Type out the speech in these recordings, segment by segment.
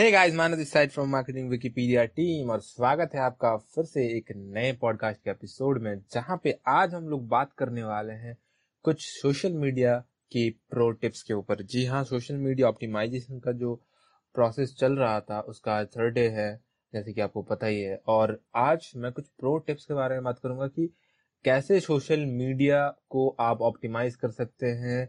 Hey guys Mano this side from marketing Wikipedia team और स्वागत है आपका फिर से एक नए पॉडकास्ट के एपिसोड में, जहाँ पे आज हम लोग बात करने वाले हैं कुछ सोशल मीडिया की प्रो टिप्स के ऊपर। जी हाँ सोशल मीडिया ऑप्टिमाइजेशन का जो प्रोसेस चल रहा था, उसका थर्ड डे है, जैसे कि आपको पता ही है। और आज मैं कुछ प्रो टिप्स के बारे में बात करूँगा कि कैसे सोशल मीडिया को आप ऑप्टिमाइज कर सकते हैं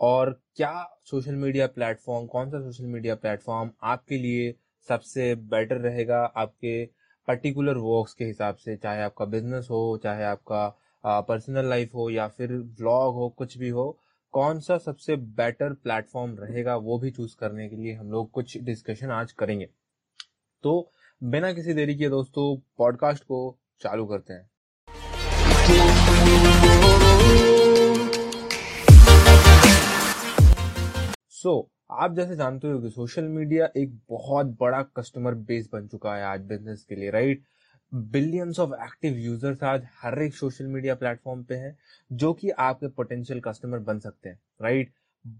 और क्या सोशल मीडिया प्लेटफॉर्म कौन सा सोशल मीडिया प्लेटफॉर्म आपके लिए सबसे बेटर रहेगा आपके पर्टिकुलर वर्क्स के हिसाब से? चाहे आपका बिज़नेस हो, चाहे आपका पर्सनल लाइफ हो या फिर ब्लॉग हो, कुछ भी हो, कौन सा सबसे बेटर प्लेटफॉर्म रहेगा वो भी चूज़ करने के लिए हम लोग कुछ डिस्कशन आज करेंगे। तो बिना किसी देरी के दोस्तों पॉडकास्ट को चालू करते हैं। सो so, आप जैसे जानते हो कि सोशल मीडिया एक बहुत बड़ा कस्टमर बेस बन चुका है आज बिज़नेस के लिए right billions of active users आज हर एक सोशल मीडिया प्लेटफॉर्म पे हैं जो कि आपके पोटेंशियल कस्टमर बन सकते हैं राइट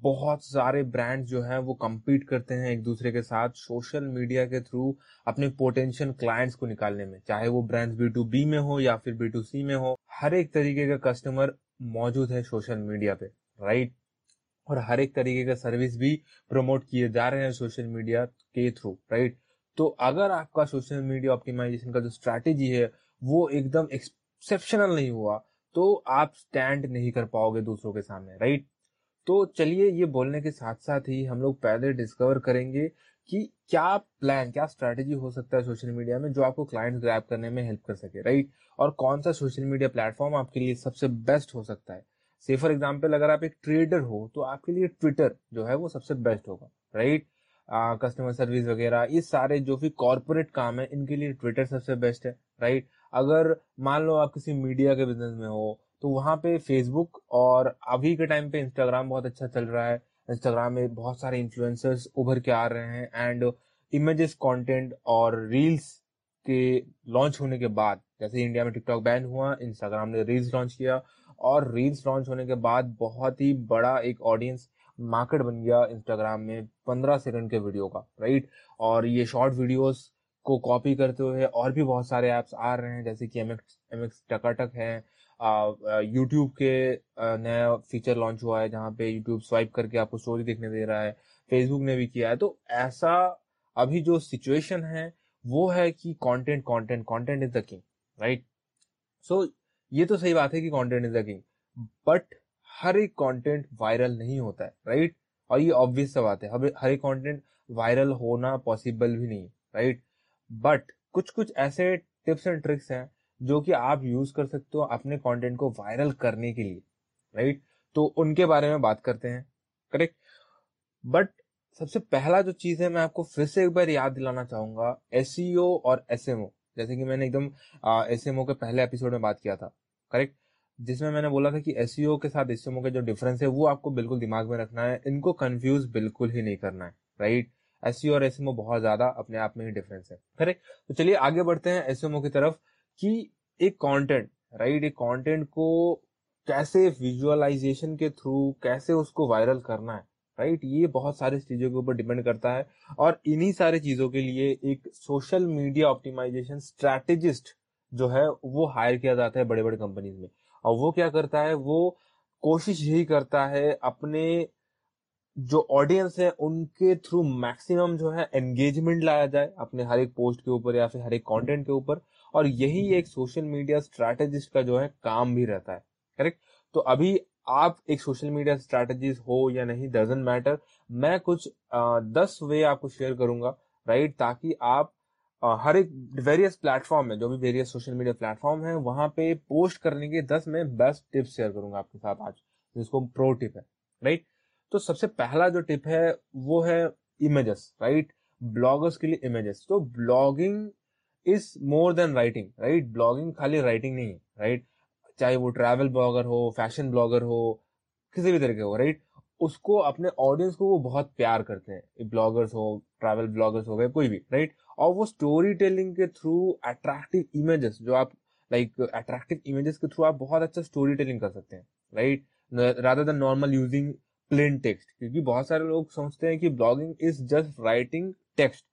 बहुत सारे ब्रांड्स जो हैं वो कम्पीट करते हैं एक दूसरे के साथ सोशल मीडिया के थ्रू अपने पोटेंशियल क्लाइंट्स को निकालने में चाहे वो ब्रांड्स बी टू बी में हो या फिर बी टू सी में हो हर एक तरीके का कस्टमर मौजूद है सोशल मीडिया पे राइट और हर एक तरीके का सर्विस भी प्रमोट किए जा रहे हैं सोशल मीडिया के थ्रू राइट तो अगर आपका सोशल मीडिया ऑप्टिमाइजेशन का जो स्ट्रैटेजी है, वो एकदम एक्सेप्शनल नहीं हुआ तो आप स्टैंड नहीं कर पाओगे दूसरों के सामने राइट तो चलिए ये बोलने के साथ साथ ही हम लोग पहले डिस्कवर करेंगे कि क्या प्लान क्या स्ट्रैटेजी हो सकता है सोशल मीडिया में जो आपको क्लाइंट ग्रैप करने में हेल्प कर सके राइट और कौन सा सोशल मीडिया प्लेटफॉर्म आपके लिए सबसे बेस्ट हो सकता है? से फॉर एग्ज़ाम्पल अगर आप एक ट्रेडर हो तो आपके लिए ट्विटर जो है वो सबसे बेस्ट होगा राइट कस्टमर सर्विस वगैरह, ये सारे जो भी कॉरपोरेट काम है, इनके लिए ट्विटर सबसे बेस्ट है राइट अगर मान लो आप किसी मीडिया के बिज़नेस में हो तो वहाँ पे फेसबुक और अभी के टाइम पे इंस्टाग्राम बहुत अच्छा चल रहा है। इंस्टाग्राम में बहुत सारे इन्फ्लुएंसर्स उभर के आ रहे हैं एंड इमेजेस कंटेंट और रील्स के लॉन्च होने के बाद, जैसे इंडिया में टिकटॉक बैन हुआ इंस्टाग्राम ने रील्स लॉन्च किया और रील्स लॉन्च होने के बाद बहुत ही बड़ा एक ऑडियंस मार्केट बन गया इंस्टाग्राम में पंद्रह सेकंड के वीडियो का राइट और ये शॉर्ट वीडियोस को कॉपी करते हुए और भी बहुत सारे ऐप्स आ रहे हैं, जैसे कि M X M X Takatak है यूट्यूब के नया फीचर लॉन्च हुआ है, जहाँ पे यूट्यूब स्वाइप करके आपको स्टोरी देखने दे रहा है। फेसबुक ने भी किया है। तो ऐसा अभी जो सिचुएशन है, वो है कि content content content is the king right so ये तो सही बात है कि content is the king but हर एक कंटेंट वायरल नहीं होता है राइट और ये ऑब्वियस सा बात है, हर एक कंटेंट वायरल होना पॉसिबल भी नहीं राइट बट कुछ कुछ ऐसे टिप्स एंड ट्रिक्स हैं जो कि आप यूज़ कर सकते हो अपने कंटेंट को वायरल करने के लिए राइट तो उनके बारे में बात करते हैं करेक्ट बट सबसे पहला जो चीज़ है, मैं आपको फिर से एक बार याद दिलाना चाहूँगा एस e और एस जैसे कि मैंने एकदम एस एम ओ के पहले एपिसोड में बात किया था करेक्ट जिसमें मैंने बोला था कि एस e के साथ एस के जो डिफरेंस है, वो आपको बिल्कुल दिमाग में रखना है, इनको कन्फ्यूज़ बिल्कुल ही नहीं करना है राइट एस और एस एम ओ बहुत ज़्यादा अपने आप में ही डिफरेंस है करेक्ट तो चलिए आगे बढ़ते हैं एस की तरफ़ कि एक कंटेंट राइट एक कंटेंट को कैसे विजुअलाइजेशन के थ्रू कैसे उसको वायरल करना है राइट ये बहुत सारी चीज़ों के ऊपर डिपेंड करता है और इन्हीं सारी चीज़ों के लिए एक सोशल मीडिया ऑप्टिमाइजेशन स्ट्रैटेजिस्ट जो है, वो हायर किया जाता है बड़े बड़े कंपनीज़ में। और वो क्या करता है, वो कोशिश यही करता है अपने जो ऑडियंस है, उनके थ्रू मैक्सिमम जो है एंगेजमेंट लाया जाए अपने हर एक पोस्ट के ऊपर या फिर हर एक कंटेंट के ऊपर और यही एक सोशल मीडिया स्ट्रैटेजिस्ट का जो है काम भी रहता है। करेक्ट तो अभी आप एक सोशल मीडिया स्ट्रैटेजीज हो या नहीं डजेंट मैटर मैं कुछ दस वे आपको शेयर करूँगा राइट ताकि आप हर एक वेरियस प्लेटफॉर्म है जो भी वेरियस सोशल मीडिया प्लेटफॉर्म है, वहाँ पे पोस्ट करने के दस में बेस्ट टिप्स शेयर करूँगा आपके साथ आज, जिसको प्रो टिप है राइट तो सबसे पहला जो टिप है, वो है इमेजेस राइट ब्लॉगर्स के लिए इमेजेस तो blogging is more than writing right blogging खाली राइटिंग नहीं है राइट चाहे वो ट्रैवल ब्लॉगर हो फ़ैशन ब्लॉगर हो, किसी भी तरीके हो राइट उसको अपने ऑडियंस को वो बहुत प्यार करते हैं। ब्लॉगर्स हो ट्रैवल ब्लॉगर्स हो गए, कोई भी राइट और वो स्टोरी टेलिंग के थ्रू अट्रैक्टिव इमेजेस जो आप लाइक अट्रैक्टिव इमेजेस के थ्रू आप बहुत अच्छा स्टोरी टेलिंग कर सकते हैं right rather than normal using plain text क्योंकि बहुत सारे लोग समझते हैं कि blogging is just writing text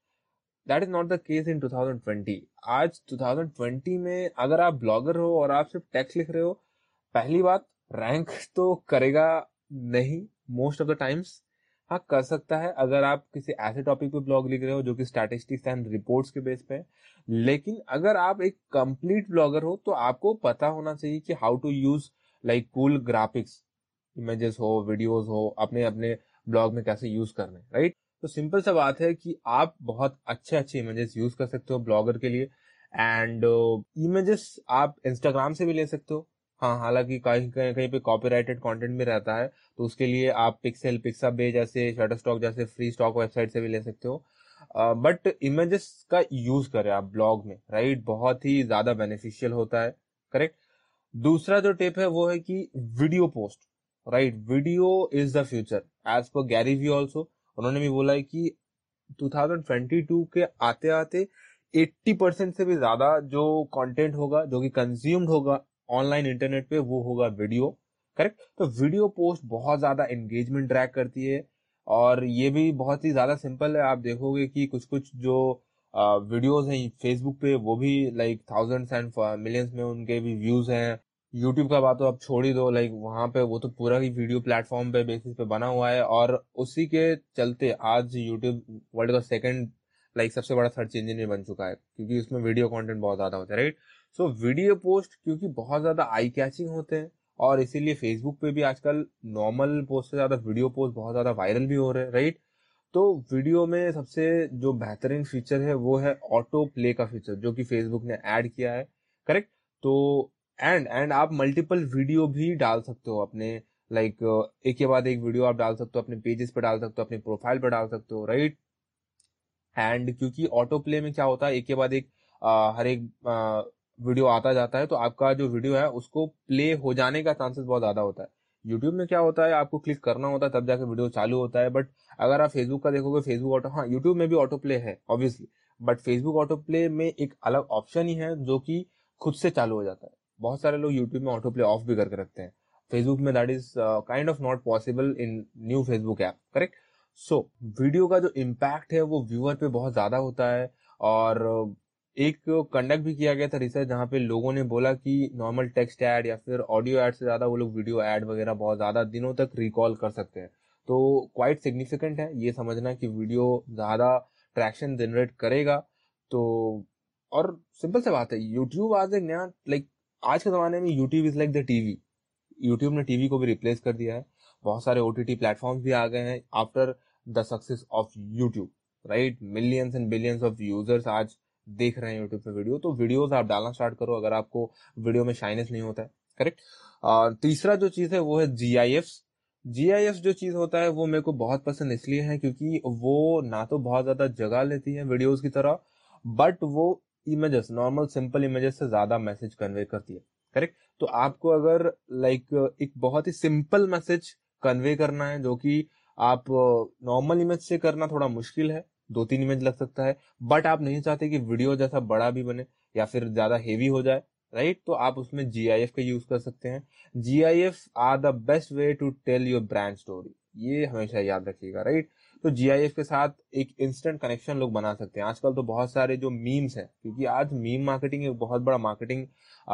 that is not the case in 2020 आज 2020 में अगर आप ब्लॉगर हो और आप सिर्फ़ टेक्स्ट लिख रहे हो, पहली बात रैंक तो करेगा नहीं मोस्ट ऑफ़ द टाइम्स हाँ कर सकता है अगर आप किसी ऐसे टॉपिक पे ब्लॉग लिख रहे हो जो कि स्टैटिस्टिक्स एंड रिपोर्ट्स के बेस पे है। लेकिन अगर आप एक कंप्लीट ब्लॉगर हो तो आपको पता होना चाहिए कि how to use like cool graphics images हो वीडियोस हो अपने अपने ब्लॉग में कैसे यूज़ करने राइट तो सिंपल सा बात है कि आप बहुत अच्छे अच्छे इमेजेस यूज़ कर सकते हो ब्लॉगर के लिए। एंड इमेजेस uh, आप इंस्टाग्राम से भी ले सकते हो। हाँ हालाँकि कहीं कहीं कहीं पे कॉपीराइटेड कंटेंट भी रहता है तो उसके लिए आप पिक्सेल पिक्साबे जैसे शटर स्टॉक जैसे फ्री स्टॉक वेबसाइट से भी ले सकते हो। बट uh, इमेजेस का यूज़ करें आप ब्लॉग में राइट बहुत ही ज़्यादा बेनिफिशियल होता है करेक्ट दूसरा जो टिप है वो है कि video post right video is the future as per Gary Vee also उन्होंने भी बोला है कि 2022 के आते आते 80 परसेंट से भी ज़्यादा जो कंटेंट होगा, जो कि कंज्यूम्ड होगा ऑनलाइन इंटरनेट पे, वो होगा वीडियो करेक्ट तो वीडियो पोस्ट बहुत ज़्यादा एंगेजमेंट ट्रैक करती है और ये भी बहुत ही ज़्यादा सिंपल है। आप देखोगे कि कुछ कुछ जो वीडियोस हैं फेसबुक पे, वो भी लाइक थाउजेंड्स एंड मिलियंस में उनके भी व्यूज़ हैं। यूट्यूब का बात तो आप छोड़ ही दो लाइक वहाँ पे वो तो पूरा ही वीडियो प्लेटफॉर्म पे बेसिस पे बना हुआ है और उसी के चलते आज यूट्यूब वर्ल्ड का सेकंड लाइक सबसे बड़ा सर्च इंजन भी बन चुका है, क्योंकि उसमें वीडियो कंटेंट बहुत ज़्यादा होता है राइट सो वीडियो पोस्ट क्योंकि बहुत ज़्यादा आई कैचिंग होते हैं और इसीलिए फेसबुक पे भी आजकल नॉर्मल पोस्ट से ज़्यादा वीडियो पोस्ट बहुत ज़्यादा वायरल भी हो रहे हैं राइट तो वीडियो में सबसे जो बेहतरीन फीचर है वो है ऑटो प्ले का फीचर जो कि फेसबुक ने ऐड किया है करेक्ट तो एंड एंड आप मल्टीपल वीडियो भी डाल सकते हो अपने लाइक like, एक के बाद एक वीडियो आप डाल सकते हो अपने पेजेस पे डाल सकते हो अपने प्रोफ़ाइल पे डाल सकते हो राइट एंड क्योंकि ऑटो प्ले में क्या होता है एक के बाद एक आ, हर एक आ, वीडियो आता जाता है तो आपका जो वीडियो है उसको प्ले हो जाने का चांसेस बहुत ज़्यादा होता है। यूट्यूब में क्या होता है आपको क्लिक करना होता है तब जाके वीडियो चालू होता है बट अगर आप फेसबुक का देखोगे फेसबुक ऑटो हाँ यूट्यूब में भी ऑटो प्ले है obviously but Facebook auto play में एक अलग ऑप्शन ही है जो कि खुद से चालू हो जाता है। बहुत सारे लोग यूट्यूब में ऑटो प्ले ऑफ़ भी करके रखते हैं। फेसबुक में that is kind of not possible in new Facebook app correct so video का जो इम्पैक्ट है वो व्यूअर पे बहुत ज़्यादा होता है और एक कंडक्ट भी किया गया था रिसर्च जहाँ पे लोगों ने बोला कि नॉर्मल टेक्स्ट ऐड या फिर ऑडियो ऐड से ज़्यादा वो लोग वीडियो ऐड वगैरह बहुत ज़्यादा दिनों तक रिकॉल कर सकते हैं। तो क्वाइट सिग्निफिकेंट है ये समझना कि वीडियो ज़्यादा ट्रैक्शन जनरेट करेगा। तो और सिंपल से बात है यूट्यूब आज एक नया लाइक आज के जमाने में YouTube is like the TV YouTube ने टीवी को भी रिप्लेस कर दिया है। बहुत सारे ओ टी टी प्लेटफॉर्म भी आ गए हैं after the success of YouTube right millions and billions of users आज देख रहे हैं यूट्यूब पे वीडियो तो वीडियोस आप डालना स्टार्ट करो अगर आपको वीडियो में शाइनेस नहीं होता है करेक्ट तीसरा जो चीज़ है वो है जी I F ji I F जो चीज़ होता है वो मेरे को बहुत पसंद इसलिए है क्योंकि वो ना तो बहुत ज़्यादा जगह लेती है वीडियोस की तरह बट वो इमेजेस नॉर्मल सिंपल इमेजेस से ज़्यादा मैसेज कन्वे करती है करेक्ट तो आपको अगर लाइक like, एक बहुत ही सिंपल मैसेज कन्वे करना है जो कि आप नॉर्मल इमेज से करना थोड़ा मुश्किल है दो तीन इमेज लग सकता है बट आप नहीं चाहते कि वीडियो जैसा बड़ा भी बने या फिर ज़्यादा हेवी हो जाए राइट तो आप उसमें जी आई एफ़ का यूज़ कर सकते हैं। G I F are the best way to tell your brand story ये हमेशा याद रखिएगा राइट तो एफ़ के साथ एक इंस्टेंट कनेक्शन लोग बना सकते हैं। आजकल तो बहुत सारे जो मीम्स हैं क्योंकि आज मीम मार्केटिंग एक बहुत बड़ा मार्केटिंग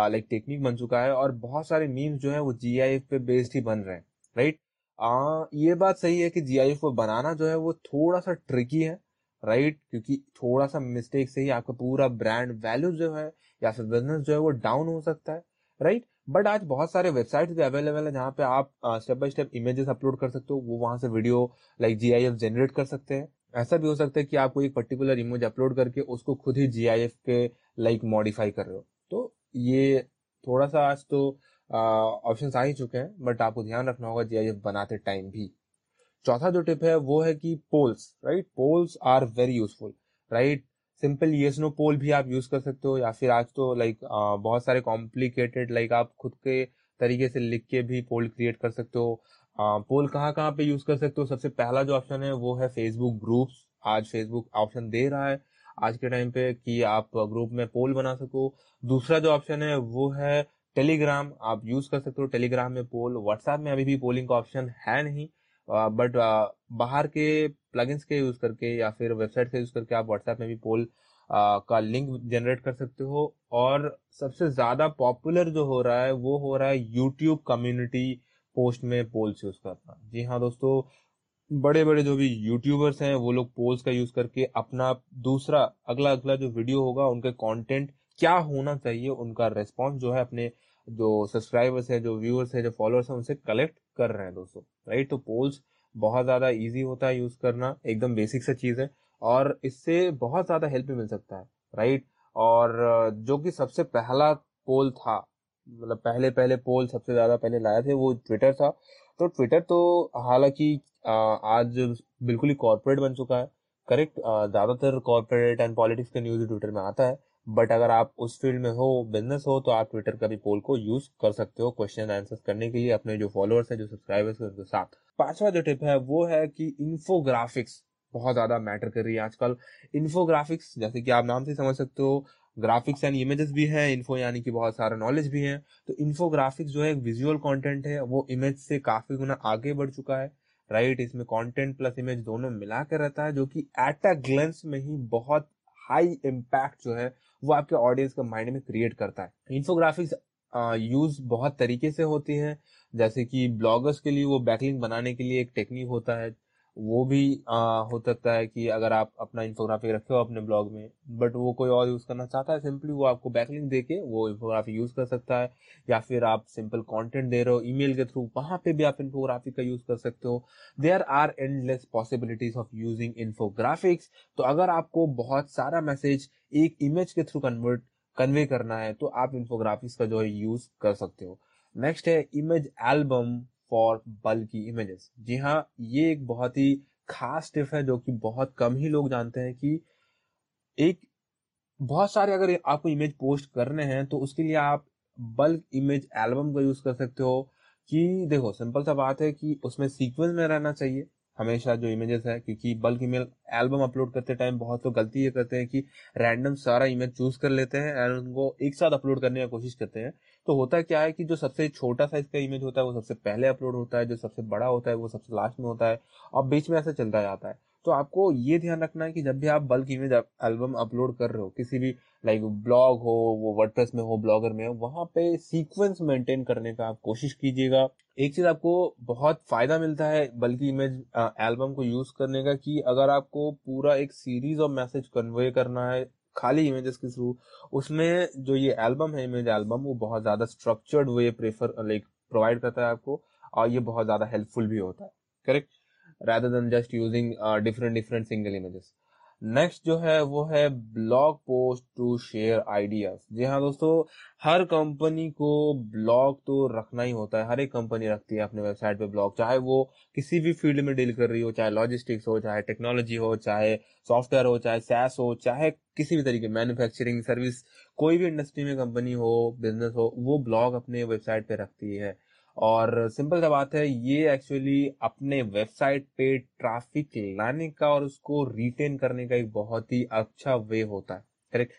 लाइक टेक्निक बन चुका है और बहुत सारे मीम्स जो है वो जी आई एफ़ पे बेस्ड ही बन रहे हैं राइट आ, ये बात सही है कि जी आई एफ़ को बनाना जो है वो थोड़ा सा ट्रिकी है राइट क्योंकि थोड़ा सा मिस्टेक से ही आपका पूरा ब्रांड वैल्यू जो है या फिर बिज़नेस जो है वो डाउन हो सकता है राइट बट आज बहुत सारे वेबसाइट भी अवेलेबल है जहाँ पे आप step by step images upload कर सकते हो। वो वहाँ से video, like G I F generate कर सकते हैं। ऐसा भी हो सकता है कि आप कोई एक पर्टिकुलर इमेज अपलोड करके उसको खुद ही जी आई एफ़ के लाइक मॉडिफाई कर रहे हो। तो ये थोड़ा सा आज तो ऑप्शन आ ही चुके हैं बट आपको ध्यान रखना होगा जी आई एफ़ बनाते टाइम भी। चौथा जो टिप है वो है कि polls right polls are very useful right simple yes no poll भी आप यूज़ कर सकते हो या फिर आज तो लाइक बहुत सारे कॉम्प्लिकेटेड लाइक आप खुद के तरीके से लिख के भी पोल क्रिएट कर सकते हो। पोल कहाँ कहाँ पे यूज़ कर सकते हो? सबसे पहला जो ऑप्शन है वो है फेसबुक ग्रुप्स आज फेसबुक ऑप्शन दे रहा है आज के टाइम पे कि आप ग्रुप में पोल बना सको। दूसरा जो ऑप्शन है वो है टेलीग्राम आप यूज़ कर सकते हो टेलीग्राम में पोल। व्हाट्सएप में अभी भी पोलिंग का ऑप्शन है नहीं। बट बाहर के प्लगइन्स के यूज़ करके या फिर वेबसाइट का यूज़ करके आप व्हाट्सएप में भी पोल का लिंक जनरेट कर सकते हो। और सबसे ज़्यादा पॉपुलर जो हो रहा है, वो हो रहा है यूट्यूब कम्युनिटी पोस्ट में पोल्स यूज़ करना। जी हाँ दोस्तों बड़े बड़े जो भी यूट्यूबर्स हैं, वो लोग पोल्स का यूज़ करके अपना दूसरा अगला अगला जो वीडियो होगा, उनके कंटेंट क्या होना चाहिए, उनका रेस्पॉन्स जो है अपने जो सब्सक्राइबर्स है, जो व्यूअर्स है, जो फॉलोअर्स है, उनसे कलेक्ट कर रहे हैं दोस्तों राइट तो पोल्स बहुत ज़्यादा ईजी होता है यूज़ करना, एकदम बेसिक सा चीज़ है और इससे बहुत ज़्यादा हेल्प भी मिल सकता है राइट और जो कि सबसे पहला पोल था मतलब पहले पहले पोल सबसे ज़्यादा पहले लाए थे वो ट्विटर था। तो ट्विटर तो हालाँकि आज बिल्कुल ही कॉर्पोरेट बन चुका है करेक्ट ज़्यादातर कॉर्पोरेट एंड पॉलिटिक्स का न्यूज़ ट्विटर में आता है बट अगर आप उस फ़ील्ड में हो बिज़नेस हो तो आप ट्विटर का भी पोल को यूज़ कर सकते हो क्वेश्चन आंसर करने के लिए अपने जो फॉलोअर्स है, जो सब्सक्राइबर्स है, उनके साथ। पांचवा जो टिप है, वो है कि इन्फोग्राफिक्स बहुत ज़्यादा मैटर कर रही है आजकल। इन्फोग्राफिक्स जैसे कि आप नाम से समझ सकते हो ग्राफिक्स एंड इमेजेस भी है इन्फो यानी कि बहुत सारा नॉलेज भी है। तो इन्फोग्राफिक्स जो है, एक विजुअल कंटेंट है, वो इमेज से काफ़ी गुना आगे बढ़ चुका है। राइट इसमें कंटेंट प्लस इमेज दोनों मिला कर रहता है, जो कि एट अ ग्लेंस में ही बहुत हाई इम्पैक्ट जो है, वो आपके ऑडियंस के माइंड में क्रिएट करता है। इन्फोग्राफिक्स यूज़ बहुत तरीके से होती है। जैसे कि ब्लॉगर्स के लिए वो बैकलिंग बनाने के लिए एक टेक्निक होता है। वो भी आ, हो सकता है कि अगर आप अपना इन्फोग्राफी रखे हो अपने ब्लॉग में बट वो कोई और यूज़ करना चाहता है सिंपली वो आपको बैकलिंग दे के वो इन्फोग्राफी यूज़ कर सकता है या फिर आप सिंपल कंटेंट दे रहे हो ईमेल के थ्रू वहाँ पे भी आप इन्फोग्राफी का यूज़ कर सकते हो। There are endless possibilities of using infographics तो अगर आपको बहुत सारा मैसेज एक इमेज के थ्रू कन्वर्ट कन्वे करना है तो आप इन्फोग्राफिक्स का जो है यूज़ कर सकते हो। नेक्स्ट है इमेज एल्बम फॉर बल्कि इमेजेस जी हाँ ये एक बहुत ही खास टिप है जो कि बहुत कम ही लोग जानते हैं कि एक, बहुत सारे अगर आपको इमेज पोस्ट करने हैं तो उसके लिए आप बल्क इमेज एल्बम का यूज़ कर सकते हो कि देखो सिंपल सा बात है कि उसमें सीक्वेंस में रहना चाहिए। हमेशा जो इमेजेस है, क्योंकि बल्क ईमेल एल्बम अपलोड करते टाइम बहुत लोग गलती ये करते हैं कि रैंडम सारा इमेज चूज़ कर लेते हैं एंड उनको एक साथ अपलोड करने की कोशिश करते हैं। तो होता क्या है कि जो सबसे छोटा साइज़ का इमेज होता है, वो सबसे पहले अपलोड होता है, जो सबसे बड़ा होता है, वो सबसे लास्ट में होता है, और बीच में ऐसा चलता जाता है। तो आपको ये ध्यान रखना है कि जब भी आप बल्क इमेज एल्बम अपलोड कर रहे हो, किसी भी लाइक ब्लॉग हो, वो वर्डप्रेस में हो ब्लॉगर में हो, वहाँ पे सीक्वेंस मेंटेन करने का आप कोशिश कीजिएगा। एक चीज़ आपको बहुत फ़ायदा मिलता है बल्कि इमेज एल्बम को यूज़ करने का कि अगर आपको पूरा एक सीरीज़ ऑफ़ मैसेज कन्वे करना है, खाली इमेजेस के थ्रू उसमें जो ये एल्बम है इमेज एल्बम वो बहुत ज़्यादा structured way prefer like provide करता है आपको, और ये बहुत ज़्यादा हेल्पफुल भी होता है। Correct rather than just using uh, different different single images. Next जो है वो है blog post to share ideas जी हाँ दोस्तों हर कंपनी को ब्लॉग तो रखना ही होता है। हर एक कंपनी रखती है अपने वेबसाइट पे ब्लॉग चाहे वो किसी भी फ़ील्ड में डील कर रही हो चाहे लॉजिस्टिक्स हो चाहे टेक्नोलॉजी हो चाहे सॉफ्टवेयर हो चाहे सैस हो चाहे किसी भी तरीके मैन्युफैक्चरिंग सर्विस कोई भी इंडस्ट्री में कंपनी हो बिज़नेस हो वो ब्लॉग अपने वेबसाइट पे रखती है। और सिंपल सा बात है, ये एक्चुअली अपने वेबसाइट पे ट्रैफ़िक लाने का और उसको रिटेन करने का एक बहुत ही अच्छा वे होता है करेक्ट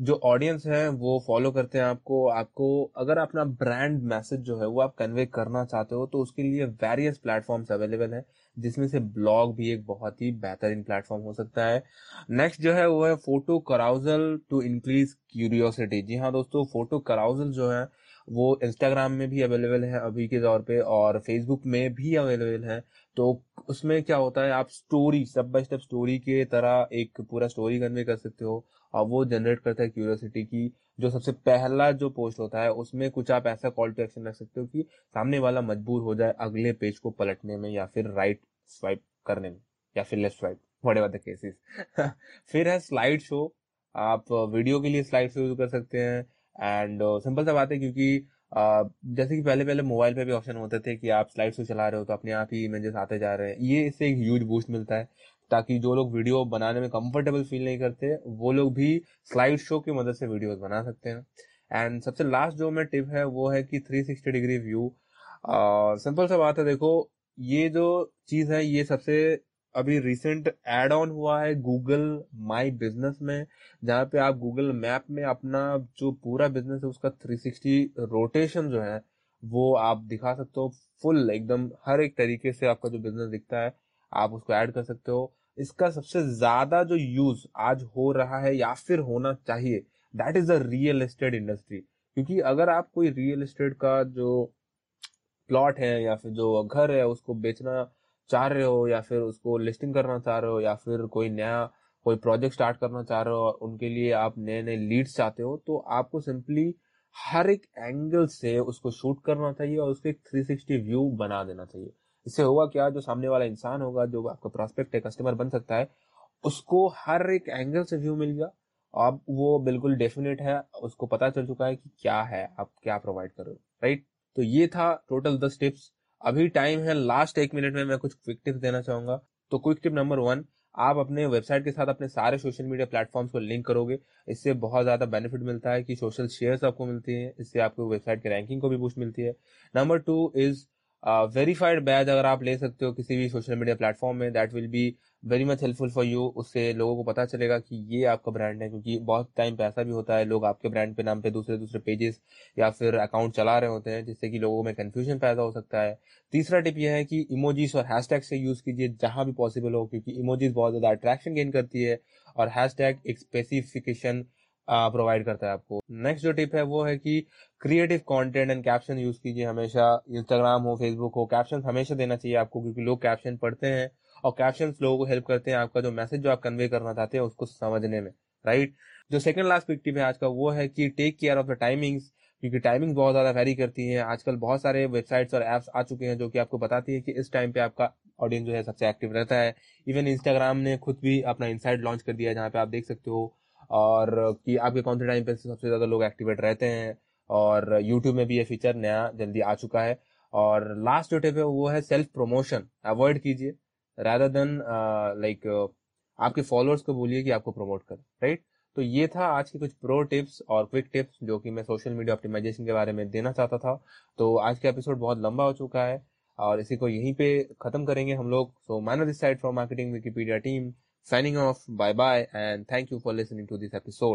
जो ऑडियंस है, वो फॉलो करते हैं आपको। आपको, अगर अपना ब्रांड मैसेज जो है, वो आप कन्वे करना चाहते हो तो उसके लिए वेरियस प्लेटफॉर्म्स अवेलेबल है, जिसमें से ब्लॉग भी एक बहुत ही बेहतरीन प्लेटफॉर्म हो सकता है। नेक्स्ट जो है, वो है photo carousel to increase curiosity जी हाँ दोस्तों फ़ोटो कराउजल जो है वो इंस्टाग्राम में भी अवेलेबल है अभी के दौर पे और फेसबुक में भी अवेलेबल है। तो उसमें क्या होता है, आप story step by step story के तरह एक पूरा स्टोरी कन्वे कर सकते हो और वो जनरेट करता है क्यूरियोसिटी की। जो सबसे पहला जो पोस्ट होता है, उसमें कुछ आप ऐसा कॉल टू एक्शन रख सकते हो कि सामने वाला मजबूर हो जाए अगले पेज को पलटने में या फिर राइट स्वाइप करने में या फिर left swipe whatever cases फिर है स्लाइड शो आप वीडियो के लिए स्लाइड शो यूज़ कर सकते हैं। एंड सिंपल uh, सा बात है क्योंकि uh, जैसे कि पहले पहले मोबाइल पे भी ऑप्शन होते थे कि आप स्लाइड शो चला रहे हो तो अपने आप ही इमेजेस आते जा रहे हैं। ये इससे एक ह्यूज बूस्ट मिलता है ताकि जो लोग वीडियो बनाने में कंफर्टेबल फील नहीं करते वो लोग भी स्लाइड शो की मदद से वीडियोस बना सकते हैं। एंड सबसे लास्ट जो मैं टिप है वो है कि 360 डिग्री व्यू सिंपल सा बात है देखो ये जो चीज़ है ये सबसे अभी रिसेंट एड ऑन हुआ है गूगल माई बिज़नेस में, जहाँ पे आप गूगल मैप में अपना जो पूरा बिज़नेस है, उसका 360 रोटेशन जो है, वो आप दिखा सकते हो फुल एकदम हर एक तरीके से आपका जो बिज़नेस दिखता है, आप उसको ऐड कर सकते हो। इसका सबसे ज़्यादा जो यूज़ आज हो रहा है या फिर होना चाहिए that is the real estate industry क्योंकि अगर आप कोई रियल एस्टेट का जो प्लॉट है या फिर जो घर है, उसको बेचना चाह रहे हो या फिर उसको लिस्टिंग करना चाह रहे हो या फिर कोई नया, कोई प्रोजेक्ट स्टार्ट करना चाह रहे हो और उनके लिए आप नए नए लीड्स चाहते हो तो आपको सिंपली हर एक एंगल से उसको शूट करना चाहिए और उसको एक 360 व्यू बना देना चाहिए। इससे होगा क्या? जो सामने वाला इंसान होगा, जो आपका प्रोस्पेक्ट है कस्टमर बन सकता है, उसको हर एक एंगल से व्यू मिल गया। अब वो बिल्कुल डेफिनेट है, उसको पता चल चुका है कि क्या है, आप क्या प्रोवाइड कर रहे हो राइट तो ये था टोटल दस टिप्स अभी टाइम है लास्ट एक मिनट में मैं कुछ क्विक टिप्स देना चाहूँगा। तो क्विक टिप नंबर वन आप अपने वेबसाइट के साथ अपने सारे सोशल मीडिया प्लेटफॉर्म्स को लिंक करोगे। इससे बहुत ज़्यादा बेनिफिट मिलता है कि सोशल शेयर्स आपको मिलती हैं, इससे आपको वेबसाइट की रैंकिंग को भी बूस्ट मिलती है। Number two is verified badge अगर आप ले सकते हो किसी भी सोशल मीडिया प्लेटफॉर्म में that will be very much helpful for you उससे लोगों को पता चलेगा कि ये आपका ब्रांड है, क्योंकि बहुत टाइम पे ऐसा भी होता है, लोग आपके ब्रांड पे नाम पे दूसरे दूसरे पेजेस या फिर अकाउंट चला रहे होते हैं, जिससे कि लोगों में कन्फ्यूज़न पैदा हो सकता है। तीसरा टिप यह है कि इमोजीज और हैशटैग से यूज़ कीजिए जहाँ भी पॉसिबल हो, क्योंकि इमोजीज बहुत ज़्यादा अट्रैक्शन गेन करती है और हैशटैग एक स्पेसिफिकेशन प्रोवाइड करता है आपको। नेक्स्ट जो टिप है वो है कि creative content and caption use कीजिए हमेशा। इंस्टाग्राम हो फेसबुक हो कैप्शन हमेशा देना चाहिए आपको क्योंकि लोग कैप्शन पढ़ते हैं और कैप्शन लोगों को हेल्प करते हैं आपका जो मैसेज जो आप कन्वे करना चाहते हैं उसको समझने में राइट जो सेकंड लास्ट क्विक टिप है आज का वो है कि take care of the timings क्योंकि टाइमिंग बहुत ज़्यादा वेरी करती है। आजकल बहुत सारे वेबसाइट्स और एप्स आ चुके हैं जो कि आपको बताती है कि इस टाइम पे आपका ऑडियंस जो है सबसे एक्टिव रहता है। इवन इंस्टाग्राम ने खुद भी अपना इनसाइट लॉन्च कर दिया है जहाँ पे आप देख सकते हो। और कि आपके कौन से टाइम पे सबसे ज़्यादा लोग एक्टिवेट रहते हैं और यूट्यूब में भी ये फीचर नया, जल्दी आ चुका है। और लास्ट जो टिप है, वो है सेल्फ प्रमोशन अवॉइड कीजिए रादर देन लाइक आपके फॉलोअर्स को बोलिए कि आपको प्रमोट करें राइट तो ये था आज की कुछ प्रो टिप्स और क्विक टिप्स जो कि मैं सोशल मीडिया ऑप्टिमाइजेशन के बारे में देना चाहता था। तो आज का एपिसोड बहुत लंबा हो चुका है और इसी को यहीं पे खत्म करेंगे हम लोग। So man this side marketing Wikipedia team signing off. Bye bye and thank you for listening to this episode